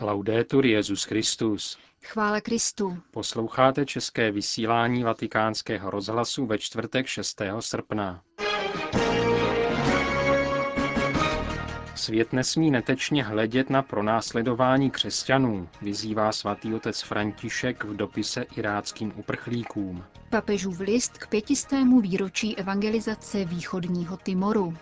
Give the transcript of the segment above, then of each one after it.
Laudetur Jezus Christus. Chvála Kristu. Posloucháte české vysílání Vatikánského rozhlasu ve čtvrtek 6. srpna. Svět nesmí netečně hledět na pronásledování křesťanů, vyzývá svatý otec František v dopise iráckým uprchlíkům. Papežův list k pětistému výročí evangelizace východního Timoru.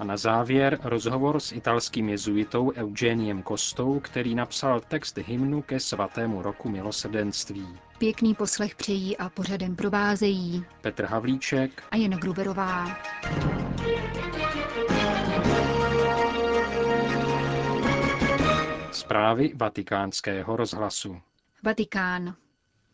A na závěr rozhovor s italským jezuitou Eugeniem Kostou, který napsal text hymnu ke svatému roku milosrdenství. Pěkný poslech přejí a pořadem provázejí Petr Havlíček a Jen Gruberová. Zprávy vatikánského rozhlasu. Vatikán.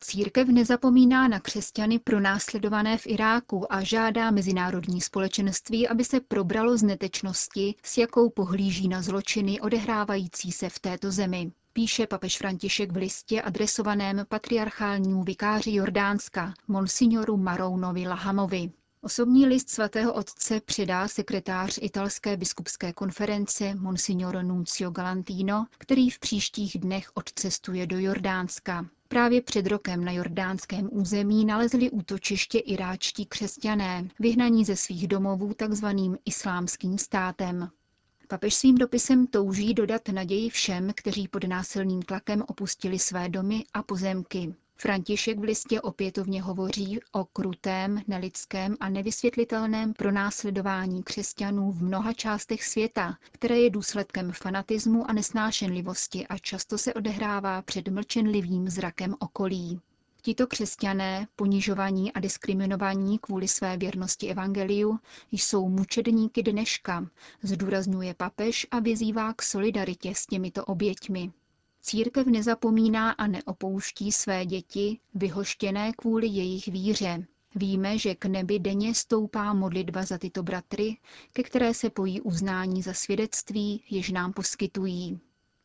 Církev nezapomíná na křesťany pronásledované v Iráku a žádá mezinárodní společenství, aby se probralo z netečnosti, s jakou pohlíží na zločiny odehrávající se v této zemi. Píše papež František v listě adresovaném patriarchálnímu vikáři Jordánska, monsignoru Marounovi Lahamovi. Osobní list svatého otce předá sekretář italské biskupské konference Monsignor Nuncio Galantino, který v příštích dnech odcestuje do Jordánska. Právě před rokem na jordánském území nalezli útočiště iráčtí křesťané, vyhnaní ze svých domovů takzvaným islámským státem. Papež svým dopisem touží dodat naději všem, kteří pod násilným tlakem opustili své domy a pozemky. František v listě opětovně hovoří o krutém, nelidském a nevysvětlitelném pronásledování křesťanů v mnoha částech světa, které je důsledkem fanatismu a nesnášenlivosti a často se odehrává před mlčenlivým zrakem okolí. Tito křesťané, ponižovaní a diskriminovaní kvůli své věrnosti evangeliu, jsou mučedníky dneška, zdůrazňuje papež a vyzývá k solidaritě s těmito oběťmi. Církev nezapomíná a neopouští své děti, vyhoštěné kvůli jejich víře. Víme, že k nebi denně stoupá modlitba za tyto bratry, ke které se pojí uznání za svědectví, jež nám poskytují.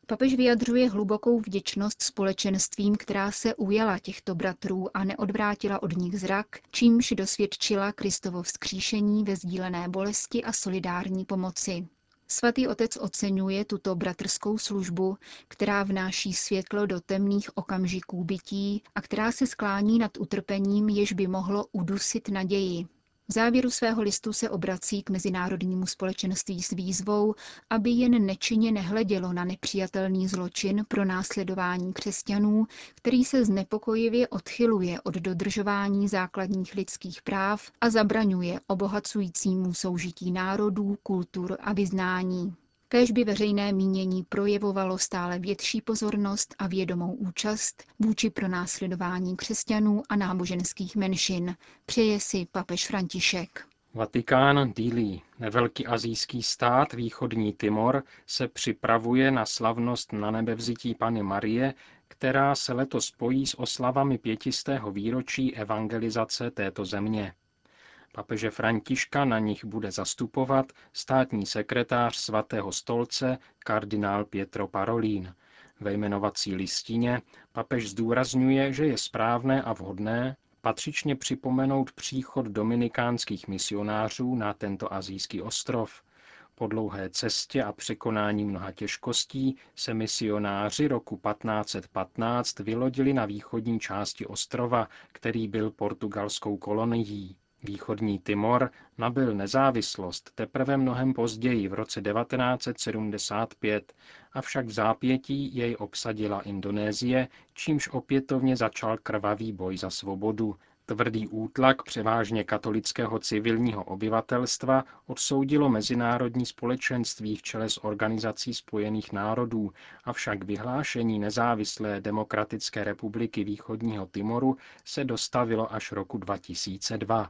Papež vyjadřuje hlubokou vděčnost společenstvím, která se ujala těchto bratrů a neodvrátila od nich zrak, čímž dosvědčila Kristovo vzkříšení ve sdílené bolesti a solidární pomoci. Svatý otec oceňuje tuto bratrskou službu, která vnáší světlo do temných okamžiků bytí a která se sklání nad utrpením, jež by mohlo udusit naději. V závěru svého listu se obrací k mezinárodnímu společenství s výzvou, aby jen nečinně nehledělo na nepřijatelný zločin pro následování křesťanů, který se znepokojivě odchyluje od dodržování základních lidských práv a zabraňuje obohacujícímu soužití národů, kultur a vyznání. Kéž by veřejné mínění projevovalo stále větší pozornost a vědomou účast vůči pronásledování křesťanů a náboženských menšin, přeje si papež František. Vatikán dílí. Nevelký azijský stát, východní Timor, se připravuje na slavnost na nebevzití Pany Marie, která se letos spojí s oslavami pětistého výročí evangelizace této země. Papeže Františka na nich bude zastupovat státní sekretář svatého stolce kardinál Pietro Parolin. Ve jmenovací listině papež zdůrazňuje, že je správné a vhodné patřičně připomenout příchod dominikánských misionářů na tento azijský ostrov. Po dlouhé cestě a překonání mnoha těžkostí se misionáři roku 1515 vylodili na východní části ostrova, který byl portugalskou kolonií. Východní Timor nabyl nezávislost teprve mnohem později v roce 1975, avšak v zápětí jej obsadila Indonésie, čímž opětovně začal krvavý boj za svobodu. Tvrdý útlak převážně katolického civilního obyvatelstva odsoudilo mezinárodní společenství v čele s Organizací spojených národů, avšak vyhlášení nezávislé demokratické republiky východního Timoru se dostavilo až roku 2002.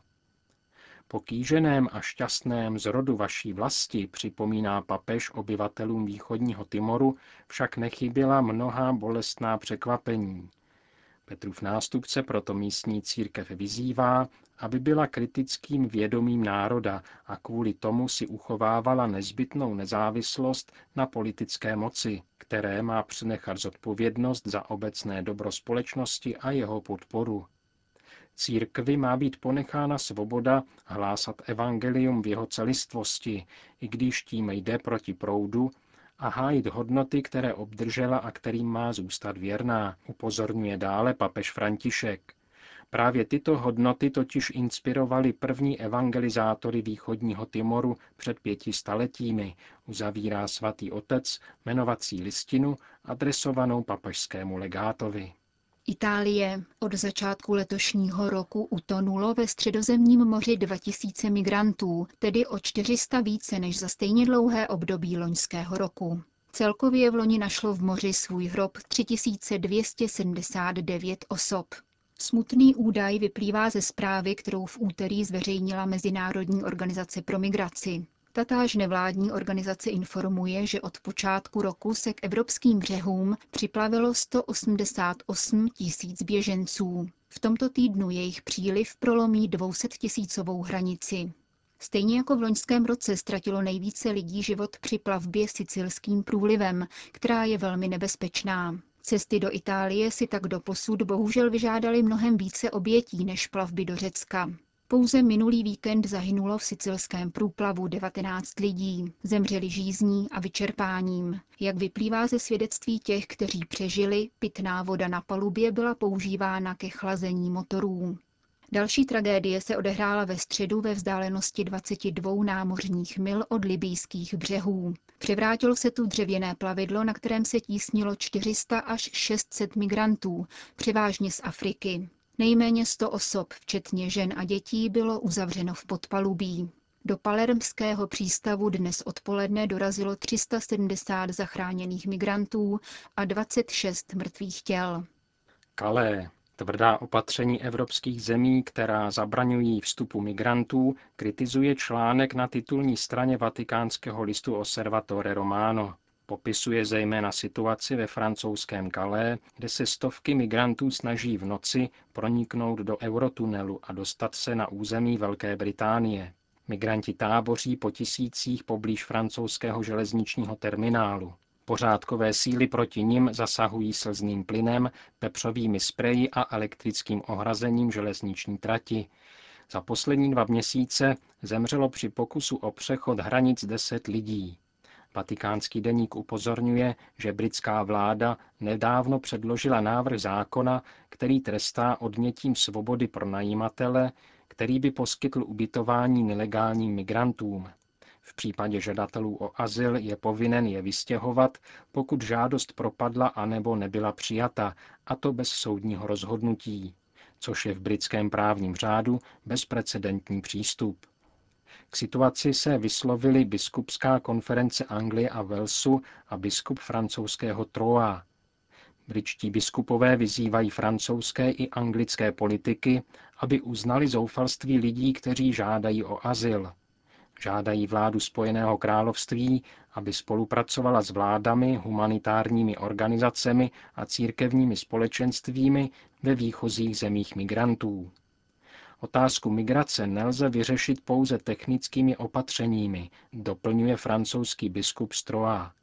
Po kýženém a šťastném zrodu vaší vlasti, připomíná papež obyvatelům východního Timoru, však nechyběla mnohá bolestná překvapení. Petrův nástupce proto místní církev vyzývá, aby byla kritickým vědomím národa a kvůli tomu si uchovávala nezbytnou nezávislost na politické moci, které má přenechat zodpovědnost za obecné dobro společnosti a jeho podporu. Církvi má být ponechána svoboda hlásat evangelium v jeho celistvosti, i když tím jde proti proudu, a hájit hodnoty, které obdržela a kterým má zůstat věrná, upozorňuje dále papež František. Právě tyto hodnoty totiž inspirovaly první evangelizátory východního Timoru před pěti staletími, uzavírá svatý otec jmenovací listinu adresovanou papežskému legátovi. Itálie. Od začátku letošního roku utonulo ve středozemním moři 2000 migrantů, tedy o 400 více než za stejně dlouhé období loňského roku. Celkově v loni našlo v moři svůj hrob 3279 osob. Smutný údaj vyplývá ze zprávy, kterou v úterý zveřejnila Mezinárodní organizace pro migraci. Tatáž nevládní organizace informuje, že od počátku roku se k evropským břehům připlavilo 188 tisíc běženců. V tomto týdnu jejich příliv prolomí 200 tisícovou hranici. Stejně jako v loňském roce ztratilo nejvíce lidí život při plavbě sicilským průlivem, která je velmi nebezpečná. Cesty do Itálie si tak doposud bohužel vyžádali mnohem více obětí než plavby do Řecka. Pouze minulý víkend zahynulo v sicilském průplavu 19 lidí. Zemřeli žízní a vyčerpáním. Jak vyplývá ze svědectví těch, kteří přežili, pitná voda na palubě byla používána ke chlazení motorů. Další tragédie se odehrála ve středu ve vzdálenosti 22 námořních mil od libýských břehů. Převrátilo se tu dřevěné plavidlo, na kterém se tísnilo 400 až 600 migrantů, převážně z Afriky. Nejméně 100 osob, včetně žen a dětí, bylo uzavřeno v podpalubí. Do palermského přístavu dnes odpoledne dorazilo 370 zachráněných migrantů a 26 mrtvých těl. Kalé. Tvrdá opatření evropských zemí, která zabraňují vstupu migrantů, kritizuje článek na titulní straně vatikánského listu Osservatore Romano. Popisuje zejména situaci ve francouzském Calais, kde se stovky migrantů snaží v noci proniknout do eurotunelu a dostat se na území Velké Británie. Migranti táboří po tisících poblíž francouzského železničního terminálu. Pořádkové síly proti nim zasahují slzným plynem, pepřovými spreji a elektrickým ohrazením železniční trati. Za poslední dva měsíce zemřelo při pokusu o přechod hranic deset lidí. Vatikánský deník upozorňuje, že britská vláda nedávno předložila návrh zákona, který trestá odnětím svobody pro najímatele, který by poskytl ubytování nelegálním migrantům. V případě žadatelů o azyl je povinen je vystěhovat, pokud žádost propadla anebo nebyla přijata, a to bez soudního rozhodnutí, což je v britském právním řádu bezprecedentní přístup. K situaci se vyslovili biskupská konference Anglie a Walesu a biskup francouzského Troa. Britští biskupové vyzývají francouzské i anglické politiky, aby uznali zoufalství lidí, kteří žádají o azyl. Žádají vládu Spojeného království, aby spolupracovala s vládami, humanitárními organizacemi a církevními společenstvími ve výchozích zemích migrantů. Otázku migrace nelze vyřešit pouze technickými opatřeními, doplňuje francouzský biskup Stroa.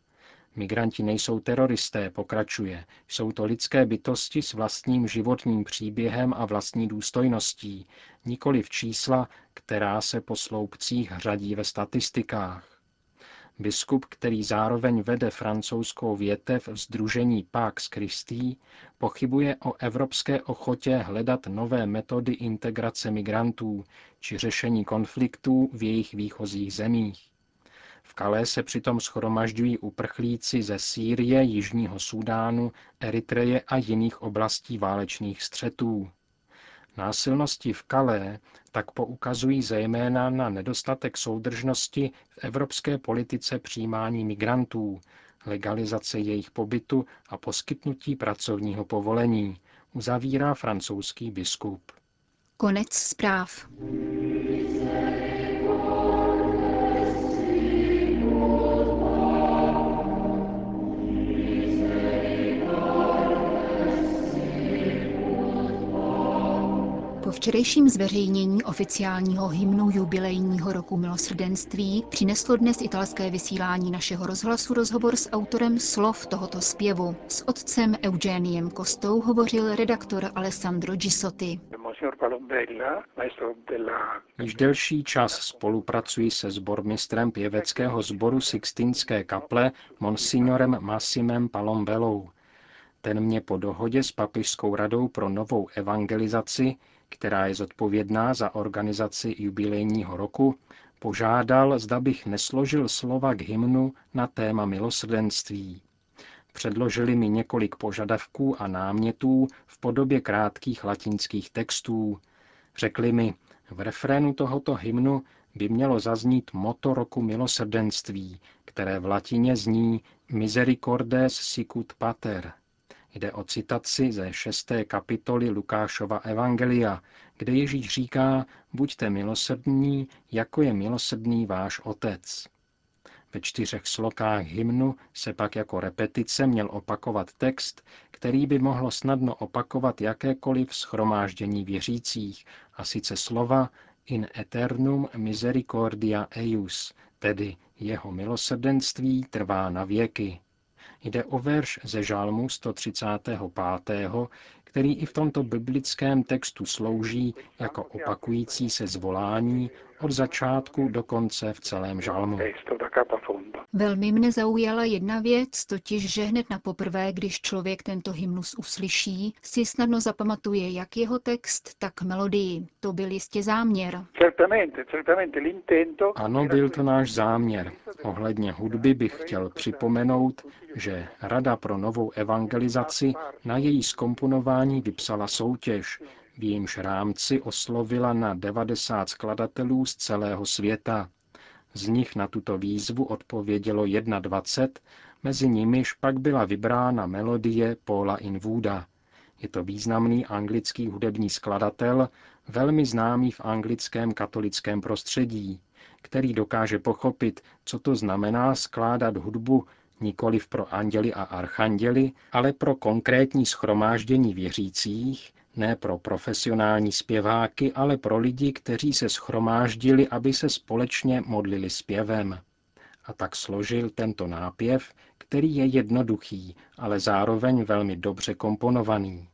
Migranti nejsou teroristé, pokračuje. Jsou to lidské bytosti s vlastním životním příběhem a vlastní důstojností, nikoli v čísla, která se po sloupcích řadí ve statistikách. Biskup, který zároveň vede francouzskou větev v Združení Pax Christi, pochybuje o evropské ochotě hledat nové metody integrace migrantů či řešení konfliktů v jejich výchozích zemích. V Kalé se přitom schromažďují uprchlíci ze Sýrie, Jižního Súdánu, Eritreje a jiných oblastí válečných střetů. Násilnosti v Kalé tak poukazují zejména na nedostatek soudržnosti v evropské politice přijímání migrantů, legalizace jejich pobytu a poskytnutí pracovního povolení, uzavírá francouzský biskup. Konec zpráv. Včerejším zveřejnění oficiálního hymnu jubilejního roku milosrdenství přineslo dnes italské vysílání našeho rozhlasu rozhovor s autorem slov tohoto zpěvu. S otcem Eugeniem Kostou hovořil redaktor Alessandro Gisotti. Již delší čas spolupracuji se sbormistrem pěveckého sboru Sixtinské kaple monsignorem Massimem Palombelou. Ten mě po dohodě s Papižskou radou pro novou evangelizaci, která je zodpovědná za organizaci jubilejního roku, požádal, zda bych nesložil slova k hymnu na téma milosrdenství. Předložili mi několik požadavků a námětů v podobě krátkých latinských textů. Řekli mi, v refrénu tohoto hymnu by mělo zaznít moto roku milosrdenství, které v latině zní Misericordes sicut pater. Jde o citaci ze šesté kapitoly Lukášova Evangelia, kde Ježíš říká, buďte milosrdní, jako je milosrdný váš otec. Ve čtyřech slokách hymnu se pak jako repetice měl opakovat text, který by mohlo snadno opakovat jakékoliv schromáždění věřících, a sice slova in eternum misericordia eius, tedy jeho milosrdenství trvá na věky. Jde o verš ze žálmu 135., který i v tomto biblickém textu slouží jako opakující se zvolání od začátku do konce v celém žalmu. Velmi mne zaujala jedna věc, totiž, že hned na poprvé, když člověk tento hymnus uslyší, si snadno zapamatuje jak jeho text, tak melodii. To byl jistě záměr. Ano, byl to náš záměr. Ohledně hudby bych chtěl připomenout, že Rada pro novou evangelizaci na její skomponování vypsala soutěž, v jejímž rámci oslovila na 90 skladatelů z celého světa. Z nich na tuto výzvu odpovědělo 21, mezi nimiž pak byla vybrána melodie Paula Inwooda. Je to významný anglický hudební skladatel, velmi známý v anglickém katolickém prostředí, který dokáže pochopit, co to znamená skládat hudbu nikoliv pro anděli a archanděli, ale pro konkrétní schromáždění věřících, ne pro profesionální zpěváky, ale pro lidi, kteří se schromáždili, aby se společně modlili zpěvem. A tak složil tento nápěv, který je jednoduchý, ale zároveň velmi dobře komponovaný.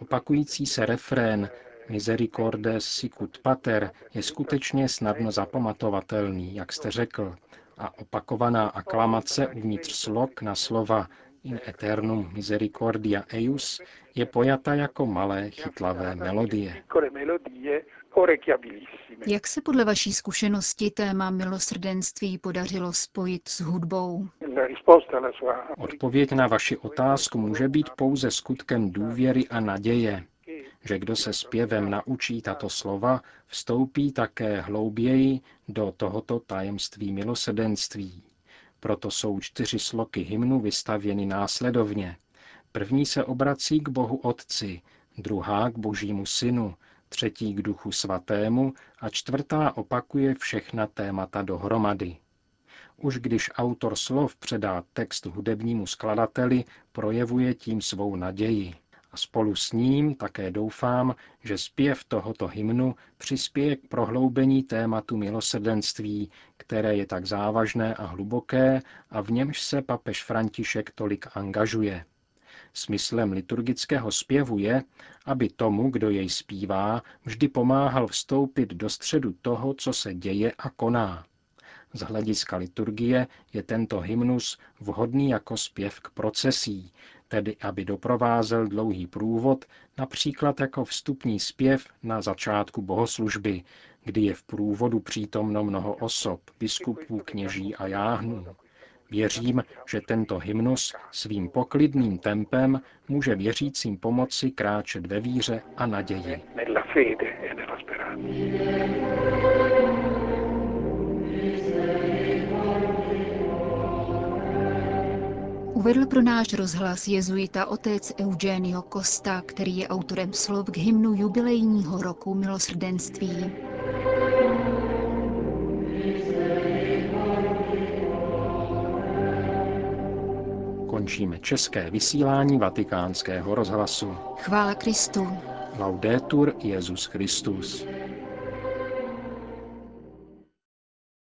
Opakující se refrén Misericordes sicut pater je skutečně snadno zapamatovatelný, jak jste řekl, a opakovaná aklamace uvnitř slok na slova in eternum misericordia eius je pojata jako malé chytlavé melodie. Jak se podle vaší zkušenosti téma milosrdenství podařilo spojit s hudbou? Odpověď na vaši otázku může být pouze skutkem důvěry a naděje, že kdo se zpěvem naučí tato slova, vstoupí také hlouběji do tohoto tajemství milosrdenství. Proto jsou čtyři sloky hymnu vystavěny následovně. První se obrací k Bohu Otci, druhá k Božímu Synu, třetí k Duchu Svatému a čtvrtá opakuje všechna témata dohromady. Už když autor slov předá text hudebnímu skladateli, projevuje tím svou naději. A spolu s ním také doufám, že zpěv tohoto hymnu přispěje k prohloubení tématu milosrdenství, které je tak závažné a hluboké a v němž se papež František tolik angažuje. Smyslem liturgického zpěvu je, aby tomu, kdo jej zpívá, vždy pomáhal vstoupit do středu toho, co se děje a koná. Z hlediska liturgie je tento hymnus vhodný jako zpěv k procesí, tedy aby doprovázel dlouhý průvod, například jako vstupní zpěv na začátku bohoslužby, kdy je v průvodu přítomno mnoho osob, biskupů, kněží a jáhnů. Věřím, že tento hymnus svým poklidným tempem může věřícím pomoci kráčet ve víře a naději. Uvedl pro náš rozhlas jezuita otec Eugenio Costa, který je autorem slov k hymnu jubilejního roku milosrdenství. Končíme české vysílání vatikánského rozhlasu. Chvála Kristu. Laudetur Jezus Christus.